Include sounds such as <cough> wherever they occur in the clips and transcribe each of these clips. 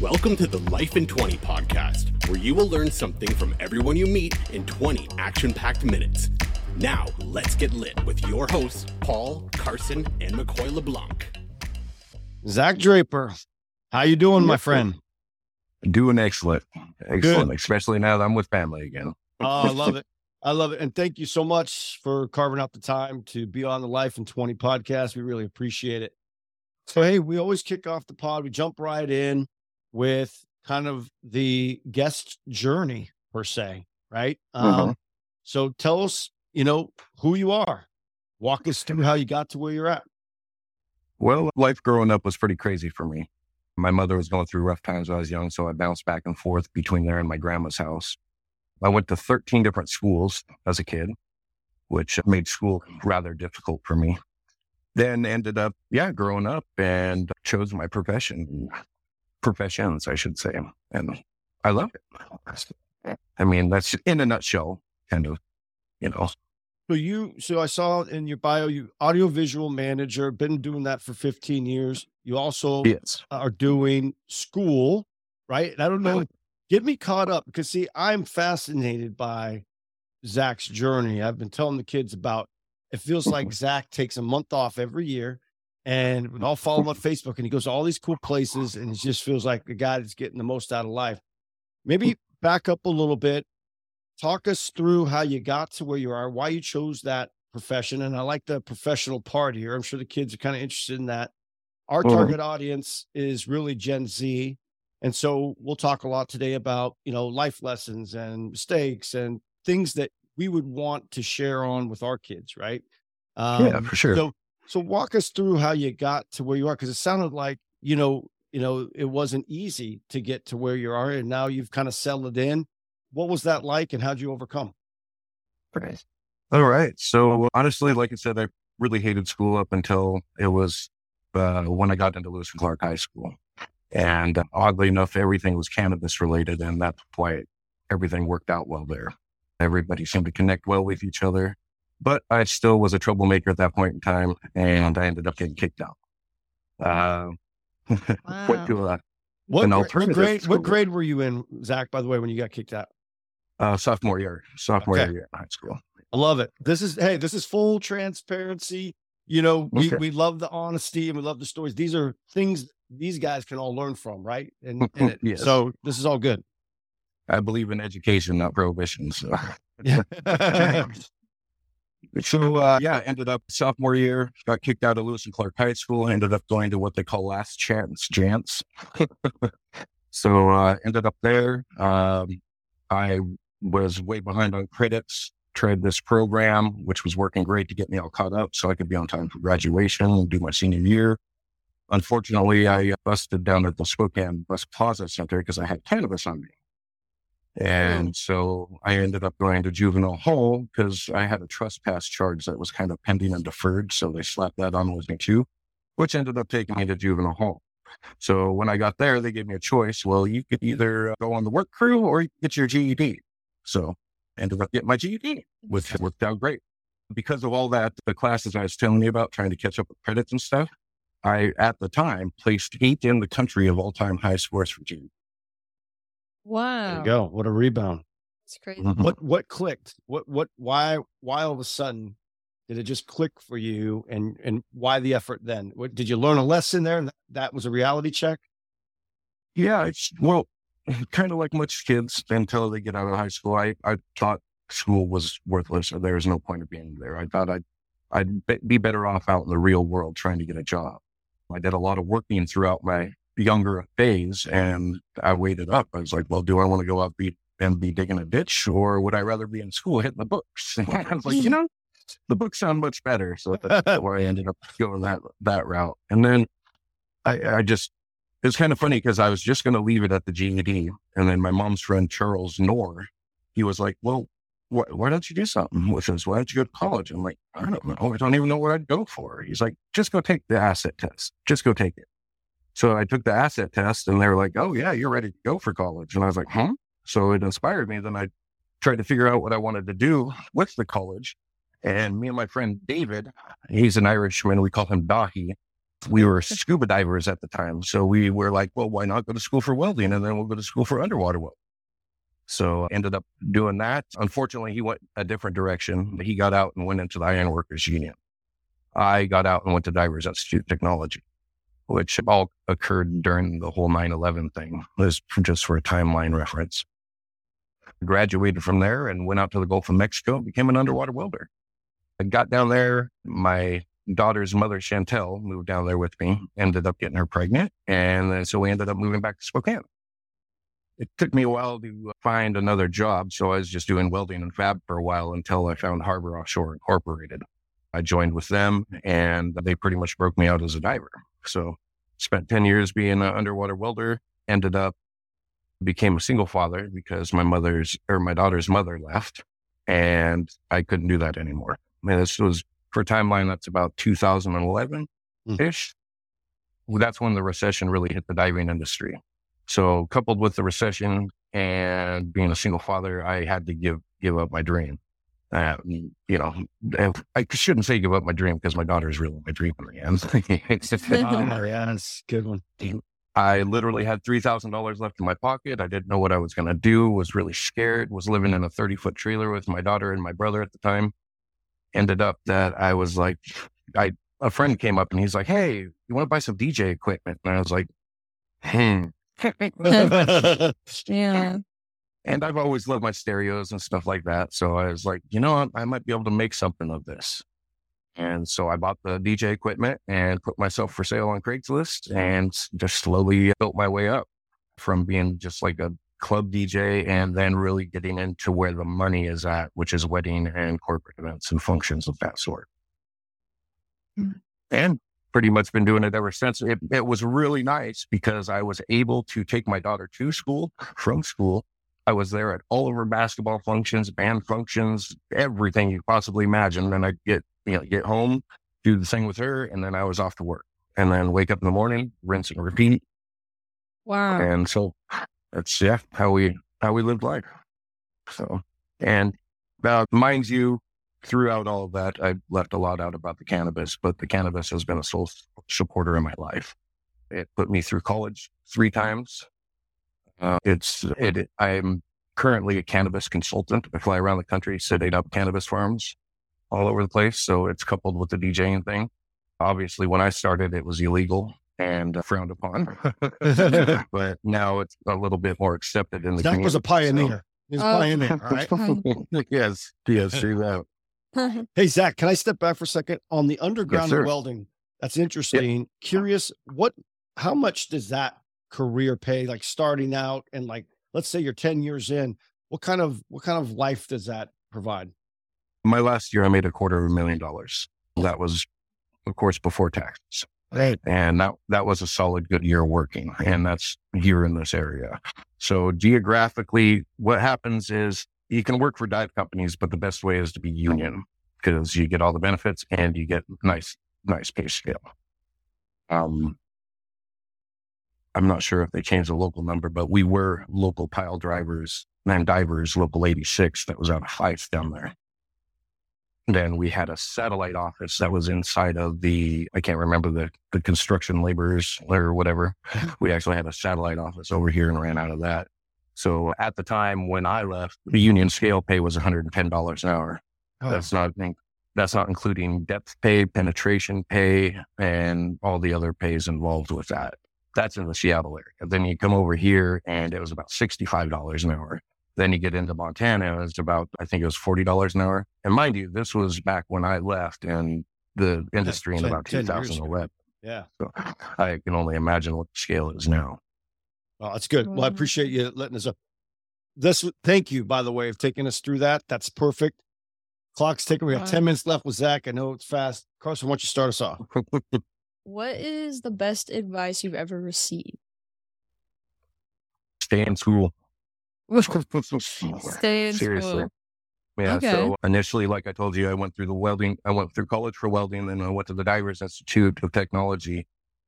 Welcome to the Life in 20 podcast, where you will learn something from everyone you meet in 20 action packed minutes. Now, let's get lit with your hosts, Paul, Carson, and McCoy LeBlanc. Zach Draper, how you doing, my friend? Doing excellent. Excellent. Good. Especially now that I'm with family again. oh, I love it. I love it. And thank you so much for carving out the time to be on the Life in 20 podcast. We really appreciate it. So, hey, we always kick off the pod. We jump right in with kind of the guest journey, per se, right? Mm-hmm. Um, so, tell us, you know, who you are. Walk us through how you got to where you're at. Well, life growing up was pretty crazy for me. My mother was going through rough times when I was young, so I bounced back and forth between there and my grandma's house. I went to 13 different schools as a kid, which made school rather difficult for me. Then ended up, yeah, growing up and chose my profession, professions, I should say. And I love it. I mean, that's in a nutshell, kind of, you know. So you, so I saw in your bio, you audiovisual manager, been doing that for 15 years. You also yes. are doing school, right? And I don't know, get me caught up because see, I'm fascinated by Zach's journey. I've been telling the kids about. It feels like <laughs> Zach takes a month off every year, and I'll follow him on Facebook, and he goes to all these cool places, and it just feels like the guy that's getting the most out of life. Maybe back up a little bit talk us through how you got to where you are, why you chose that profession. And I like the professional part here. I'm sure the kids are kind of interested in that. Our mm-hmm. target audience is really Gen Z. And so we'll talk a lot today about, you know, life lessons and mistakes and things that we would want to share on with our kids, right? Um, yeah, for sure. So, so walk us through how you got to where you are, because it sounded like, you know, you know, it wasn't easy to get to where you are, and now you've kind of settled in what was that like and how'd you overcome? Right. All right. So honestly, like I said, I really hated school up until it was uh, when I got into Lewis and Clark High School. And uh, oddly enough, everything was cannabis related, and that's why everything worked out well there. Everybody seemed to connect well with each other. But I still was a troublemaker at that point in time, and I ended up getting kicked out. Uh, <laughs> wow. went to a, what, an alternative. What grade, what grade were you in, Zach, by the way, when you got kicked out? Uh, sophomore year, sophomore okay. year in high school. I love it. This is hey, this is full transparency. You know, we, okay. we love the honesty and we love the stories. These are things these guys can all learn from, right? And, <laughs> and it, yes. so this is all good. I believe in education, not prohibition. So, <laughs> so uh, yeah, ended up sophomore year, got kicked out of Lewis and Clark High School, ended up going to what they call last chance, Jance. <laughs> so uh, ended up there. Um, I was way behind on credits, tried this program, which was working great to get me all caught up so I could be on time for graduation and do my senior year. Unfortunately, I busted down at the Spokane Bus Plaza Center because I had cannabis on me. And so I ended up going to juvenile hall because I had a trespass charge that was kind of pending and deferred. So they slapped that on with me too, which ended up taking me to juvenile hall. So when I got there, they gave me a choice. Well, you could either go on the work crew or you get your GED. So I ended up getting my GED, which worked out great. Because of all that, the classes I was telling you about, trying to catch up with credits and stuff, I, at the time, placed eighth in the country of all time high scores for GED. Wow. There you go. What a rebound. It's crazy. Mm-hmm. What, what clicked? What, what, why, why all of a sudden did it just click for you and, and why the effort then? What, did you learn a lesson there and that was a reality check? Yeah. It's, well, <laughs> kind of like most kids until they get out of high school, I, I thought school was worthless or there was no point of being there. I thought I'd, I'd be better off out in the real world trying to get a job. I did a lot of working throughout my younger phase and I waited up. I was like, well, do I want to go out be, and be digging a ditch or would I rather be in school hitting the books? <laughs> And I was like, you hmm. know, the books sound much better. So that's where I ended up going that that route. And then I, I just it was kind of funny because I was just going to leave it at the GED, and then my mom's friend Charles Knorr, he was like, "Well, wh- why don't you do something with this? Why don't you go to college?" I'm like, "I don't know. I don't even know what I'd go for." He's like, "Just go take the asset test. Just go take it." So I took the asset test, and they were like, "Oh yeah, you're ready to go for college." And I was like, "Huh?" So it inspired me. Then I tried to figure out what I wanted to do with the college. And me and my friend David, he's an Irishman. We call him Dahi. we were <laughs> scuba divers at the time. So we were like, well, why not go to school for welding? And then we'll go to school for underwater welding. So I ended up doing that. Unfortunately, he went a different direction. He got out and went into the Ironworkers Union. I got out and went to Divers Institute of Technology, which all occurred during the whole 9 11 thing. This just for a timeline reference. Graduated from there and went out to the Gulf of Mexico and became an underwater welder. I got down there. My daughter's mother, Chantel, moved down there with me, ended up getting her pregnant. And so we ended up moving back to Spokane. It took me a while to find another job. So I was just doing welding and fab for a while until I found Harbor Offshore Incorporated. I joined with them and they pretty much broke me out as a diver. So spent 10 years being an underwater welder, ended up became a single father because my mother's or my daughter's mother left and I couldn't do that anymore. I mean, this was for timeline, that's about 2011 ish. Mm. That's when the recession really hit the diving industry. So coupled with the recession and being a single father, I had to give, give up my dream. Uh, you know, I shouldn't say give up my dream because my daughter is really my dream in the end. oh, <laughs> yeah, that's a good one. I literally had $3,000 left in my pocket. I didn't know what I was going to do, was really scared, was living in a 30 foot trailer with my daughter and my brother at the time. Ended up that I was like, I, a friend came up and he's like, Hey, you want to buy some DJ equipment? And I was like, Hmm. <laughs> <laughs> yeah. And I've always loved my stereos and stuff like that. So I was like, you know, I might be able to make something of this. And so I bought the DJ equipment and put myself for sale on Craigslist and just slowly built my way up from being just like a club DJ and then really getting into where the money is at, which is wedding and corporate events and functions of that sort. Mm-hmm. And pretty much been doing it ever since. It, it was really nice because I was able to take my daughter to school from school. I was there at all of her basketball functions, band functions, everything you possibly imagine. And I'd get you know, get home, do the thing with her, and then I was off to work. And then wake up in the morning, rinse and repeat. Wow. And so that's yeah, how we how we lived life. So and uh, mind you, throughout all of that, I left a lot out about the cannabis, but the cannabis has been a sole supporter in my life. It put me through college three times. Uh, it's it, it. I'm currently a cannabis consultant. I fly around the country setting up cannabis farms all over the place. So it's coupled with the DJing thing. Obviously, when I started, it was illegal and uh, frowned upon, <laughs> <laughs> but now it's a little bit more accepted in the. That was a pioneer. So. He's a Oh. pioneer. All right. <laughs> yes, yes, true that. Hey Zach, can I step back for a second on the underground sir. welding? That's interesting. Curious, what? How much does that career pay? Like starting out and like, let's say you're ten years in. What kind of what kind of life does that provide? My last year, I made a quarter of a million dollars. That was, of course, before taxes. Right. And that, that was a solid good year working. And that's here in this area. So geographically, what happens is you can work for dive companies, but the best way is to be union because you get all the benefits and you get nice, nice pay scale. Um, I'm not sure if they changed the local number, but we were local pile drivers and divers, local 86 that was out of Fife down there. Then we had a satellite office that was inside of the, I can't remember the, the construction laborers or whatever. Mm-hmm. We actually had a satellite office over here and ran out of that. So at the time when I left, the union scale pay was $110 an hour. Oh, That's not, that's not including depth pay, penetration pay, and all the other pays involved with that. That's in the Seattle area. Then you come over here and it was about $65 an hour. Then you get into Montana, it's about, I think it was $40 an hour. And mind you, this was back when I left in the industry in 10 about 10 2011. yeah. So I can only imagine what the scale is now. Well, that's good. Well, I mm-hmm. appreciate you letting us up. This, thank you, by the way, of taking us through that. That's perfect. Clock's ticking. We got Wow. Uh-huh. 10 minutes left with Zach. I know it's fast. Carson, why don't you start us off? <laughs> what is the best advice you've ever received? Stay in school. Stay in Seriously. school. Yeah. Okay. So initially, like I told you, I went through the welding. I went through college for welding, then I went to the Divers Institute of Technology.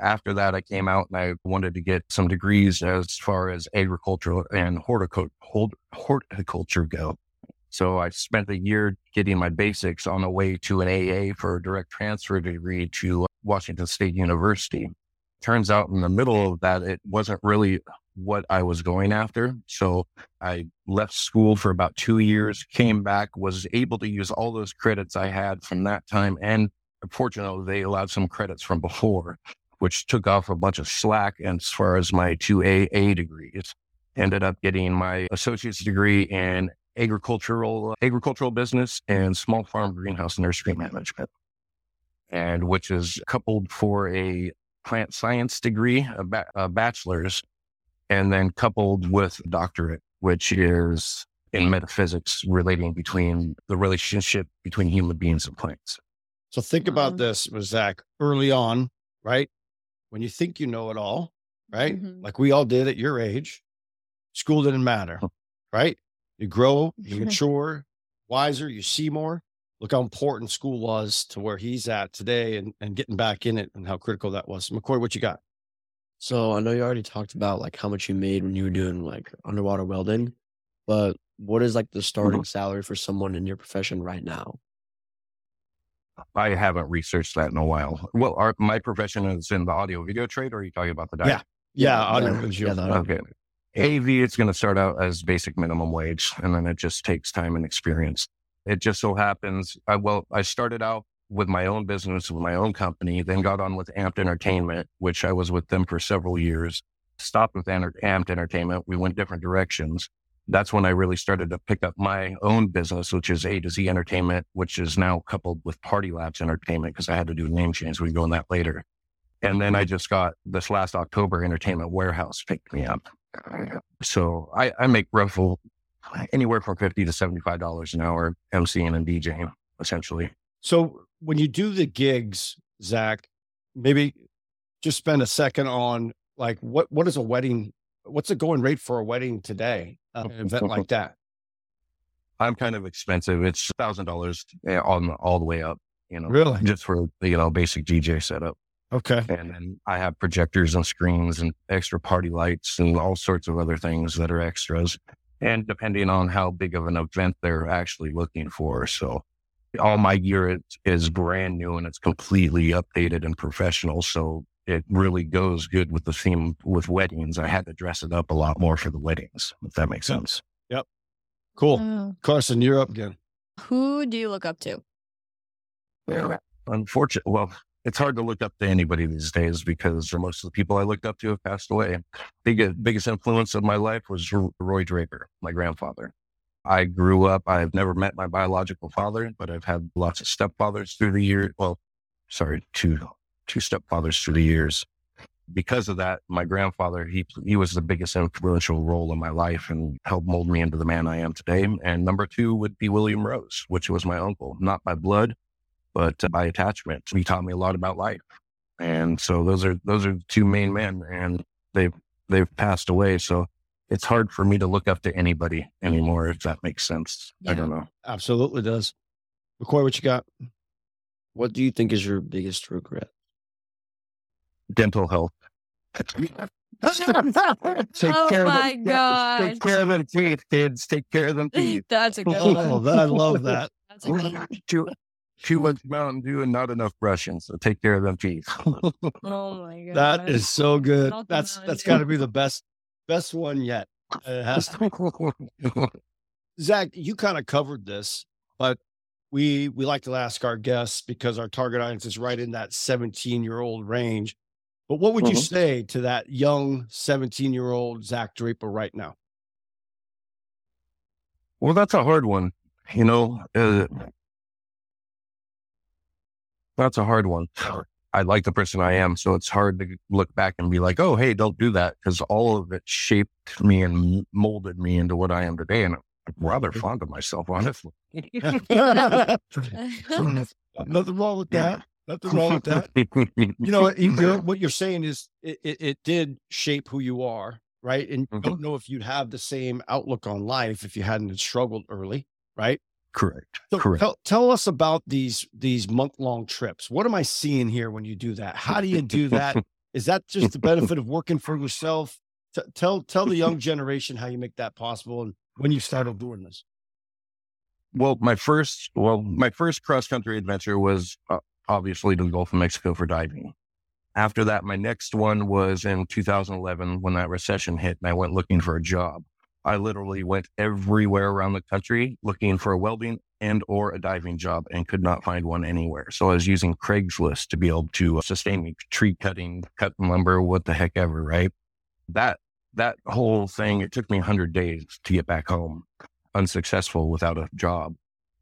After that, I came out and I wanted to get some degrees as far as agricultural and horticulture go. So I spent a year getting my basics on the way to an AA for a direct transfer degree to Washington State University. Turns out in the middle of that, it wasn't really what I was going after. So I left school for about two years, came back, was able to use all those credits I had from that time. And fortunately, they allowed some credits from before, which took off a bunch of slack. And as far as my two AA degrees, ended up getting my associate's degree in agricultural agricultural business and small farm greenhouse nursery management and which is coupled for a plant science degree a, ba- a bachelor's and then coupled with doctorate which is in metaphysics relating between the relationship between human beings and plants So think about Um, this with Zach early on, right? When you think you know it all, right? Mhm. Like we all did at your age, school didn't matter, right? You grow, you <laughs> mature, wiser, you see more. Look how important school was to where he's at today and, and getting back in it and how critical that was. McCoy, what you got? So I know you already talked about like how much you made when you were doing like underwater welding, but what is like the mm-hmm. starting salary for someone in your profession right now? i haven't researched that in a while well our, my profession is in the audio video trade or are you talking about the Yeah. Yeah, audio yeah, visual. yeah, the- Okay. AV, it's going to start out as basic minimum wage, and then it just takes time and experience. It just so happens, I, well, I started out with my own business, with my own company, then got on with Amped Entertainment, which I was with them for several years. Stopped with Enter- Amped Entertainment. We went different directions. That's when I really started to pick up my own business, which is A to Z Entertainment, which is now coupled with Party Labs Entertainment because I had to do a name change. We can go on that later. And then I just got this last October Entertainment Warehouse picked me up. So I, I make roughly anywhere from fifty to seventy five dollars an hour MCing and DJing, essentially. So when you do the gigs, Zach, maybe just spend a second on like what what is a wedding? What's a going rate for a wedding today? Uh, an <laughs> event like that. I'm kind of expensive. It's thousand dollars on all the way up, you know, Really? just for you know basic DJ setup. Okay. And then I have projectors and screens and extra party lights and all sorts of other things that are extras. And depending on how big of an event they're actually looking for. So all my gear is, is brand new and it's completely updated and professional. So it really goes good with the theme with weddings. I had to dress it up a lot more for the weddings, if that makes sense. Yep. Cool. Oh. Carson, you're up again. Who do you look up to? Unfortunately, well, it's hard to look up to anybody these days because most of the people I looked up to have passed away. Biggest, biggest influence of my life was Roy Draper, my grandfather. I grew up, I've never met my biological father, but I've had lots of stepfathers through the years. Well, sorry, two, two stepfathers through the years. Because of that, my grandfather, he, he was the biggest influential role in my life and helped mold me into the man I am today. And number two would be William Rose, which was my uncle, not by blood, but by attachment. He taught me a lot about life. And so those are those are two main men and they've they've passed away. So it's hard for me to look up to anybody anymore, if that makes sense. I don't know. Absolutely does. McCoy, what you got? What do you think is your biggest regret? Dental health. <laughs> Take Oh care of my them- God. Take care of them teeth, kids. Take care of them <laughs> teeth. That's a good Oh, one. that, I love that. <laughs> That's a good one. Too, too much Mountain Dew and not enough brushing. So take care of them teeth. <laughs> Oh my god. That is so good. Not That's that's got to be the best best one yet. It has to. Zach, you kind of covered this, but we we like to ask our guests because our target audience is right in that 17 year old range. But what would you Mhm. say to that young 17 year old Zach Draper right now? Well, that's a hard one. You know, uh, that's a hard one. I like the person I am, so it's hard to look back and be like, "Oh, hey, don't do that," because all of it shaped me and molded me into what I am today, and I'm rather fond of myself, honestly. <laughs> <laughs> Nothing wrong with that. Nothing wrong with that. You know, what- you- you're- <laughs> what you're saying is it, it, it did shape who you are, right? And you Mhm. don't know if you'd have the same outlook on life if you hadn't struggled early, right? Correct. So Correct. tell, tell us about these these month long trips. What am I seeing here when you do that? How do you do that? <laughs> Is that just the benefit of working for yourself? T- tell tell the young generation how you make that possible and when you started doing this. Well, my first, well, my first cross country adventure was uh, obviously to the Gulf of Mexico for diving. After that, my next one was in 2011 when that recession hit and I went looking for a job. I literally went everywhere around the country looking for a welding and or a diving job and could not find one anywhere. So I was using Craigslist to be able to uh, sustain me tree cutting, cutting lumber, what the heck ever, right? That that whole thing, it took me 100 days to get back home unsuccessful without a job.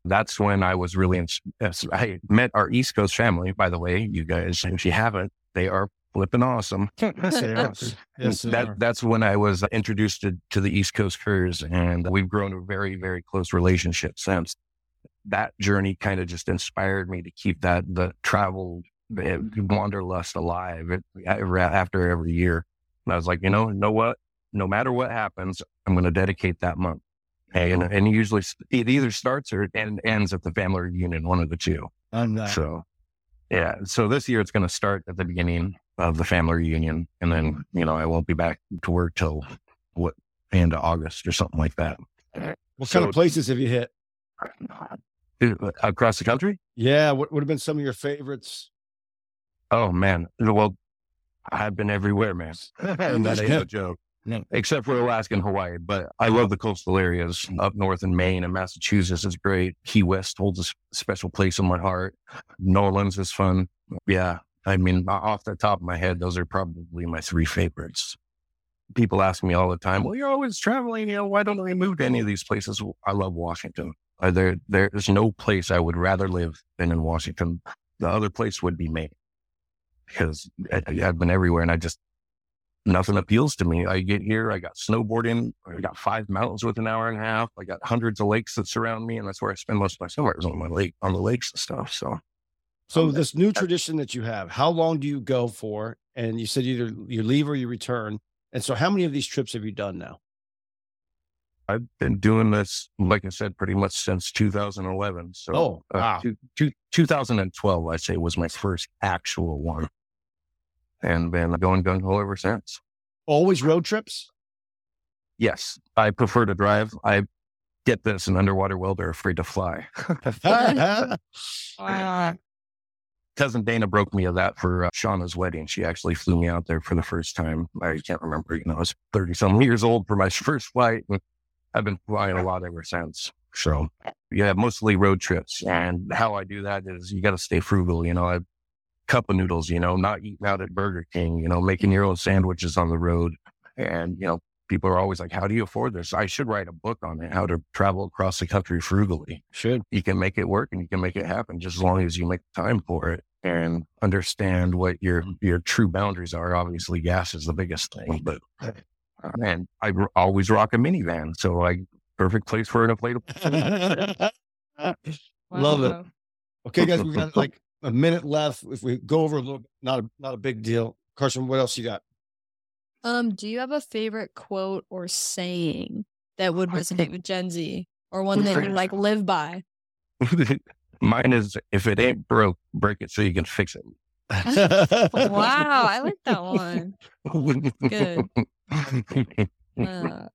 That's when I was really, ins- I met our East Coast family, by the way, you guys, if you haven't, they are flipping awesome. <laughs> Yes, they are. Yes, they that, are. that's when I was uh, introduced to, to the East Coast Couriers, and we've grown a very, very close relationship since. That journey kind of just inspired me to keep that the travel mm-hmm. wanderlust alive every- after every year. And I was like, you know, know what? No matter what happens, I'm going to dedicate that month. And, and usually it either starts or and ends at the family reunion, one of the two. I'm not. So, yeah. So this year it's going to start at the beginning of the family reunion, and then you know I won't be back to work till what end of August or something like that. What so- kind of places have you hit? Uh, across the country? Yeah, what would have been some of your favorites? Oh man. Well, I've been everywhere, man. and <laughs> <laughs> that ain't no joke. No. Except for Alaska and Hawaii, but I love the coastal areas up north in Maine and Massachusetts is great. Key West holds a special place in my heart. New Orleans is fun. Yeah. I mean, off the top of my head, those are probably my three favorites. People ask me all the time, well, you're always traveling. You know, why don't we move to any of these places? I love Washington. Uh, there, there's no place I would rather live than in Washington. The other place would be Maine because I, I've been everywhere and I just, nothing appeals to me. I get here, I got snowboarding, I got five mountains with an hour and a half, I got hundreds of lakes that surround me, and that's where I spend most of my summers on my lake, on the lakes and stuff. So So this new tradition that you have, how long do you go for? And you said either you leave or you return. And so how many of these trips have you done now? I've been doing this, like I said, pretty much since 2011. So Oh, uh, two, two, 2012, I'd say, was my first actual one. And been going gung ho ever since. Always road trips? Yes, I prefer to drive. I get this an underwater welder afraid to fly. <laughs> <laughs> cousin Dana broke me of that for uh, Shauna's wedding. She actually flew me out there for the first time. I can't remember, you know, I was 30 something years old for my <laughs> first flight. And I've been flying a lot ever since. So yeah, mostly road trips. And how I do that is you got to stay frugal. You know, I cup of noodles, you know, not eating out at Burger King, you know, making your own sandwiches on the road. And, you know, people are always like, how do you afford this? I should write a book on it, how to travel across the country frugally Should. you can make it work and you can make it happen just as long as you make time for it and understand what your your true boundaries are. Obviously, gas is the biggest thing, but uh, and I r- always rock a minivan, so like perfect place for an inflatable. <laughs> <laughs> Love it. Okay, guys, we got like <laughs> a minute left. If we go over a little, not a not a big deal. Carson, what else you got? Um, do you have a favorite quote or saying that would resonate with Gen Z, or one that you like live by? Mine is if it ain't broke, break it so you can fix it. <laughs> Wow, I like that one. Good. <laughs> Uh,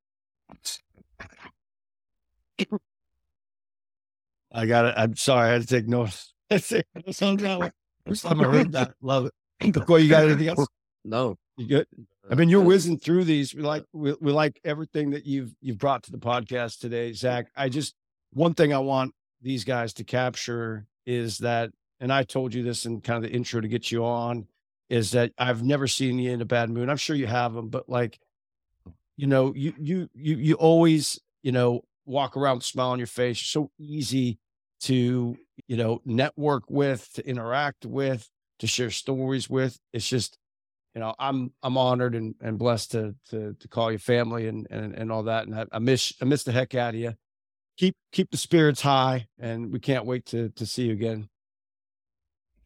I got it. I'm sorry, I had to take notes. <laughs> First time I heard that. Love it. Cool, you got anything else? No. You good? I mean, you're whizzing through these. We like we, we like everything that you've you've brought to the podcast today, Zach. I just one thing I want these guys to capture is that, and I told you this in kind of the intro to get you on, is that I've never seen you in a bad mood. I'm sure you have them, but like, you know, you you you you always you know walk around with a smile on your face. So easy to you know network with, to interact with, to share stories with. It's just you know, I'm I'm honored and, and blessed to to to call you family and and, and all that. And I, I miss I miss the heck out of you. Keep keep the spirits high, and we can't wait to to see you again.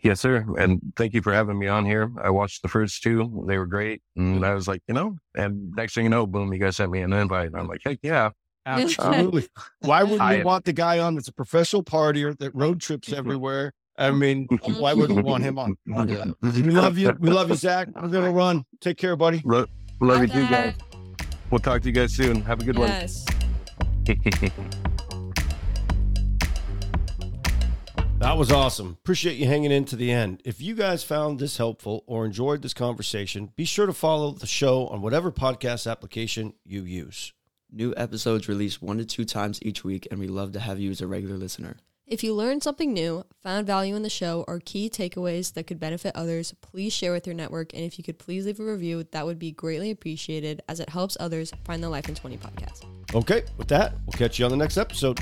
Yes, sir. And thank you for having me on here. I watched the first two; they were great, and I was like, you know. And next thing you know, boom, you guys sent me an invite. And I'm like, heck yeah, um, Absolutely. Why would we I- want the guy on that's a professional partier that road trips mm-hmm. everywhere? I mean, why would we want him on? <laughs> We love you. We love you, Zach. We're gonna run. Take care, buddy. Lo- love you Bye, too, guys. We'll talk to you guys soon. Have a good Yes. one. <laughs> That was awesome. Appreciate you hanging in to the end. If you guys found this helpful or enjoyed this conversation, be sure to follow the show on whatever podcast application you use. New episodes released one to two times each week, and we love to have you as a regular listener. If you learned something new, found value in the show, or key takeaways that could benefit others, please share with your network. And if you could please leave a review, that would be greatly appreciated as it helps others find the Life in 20 podcast. Okay, with that, we'll catch you on the next episode.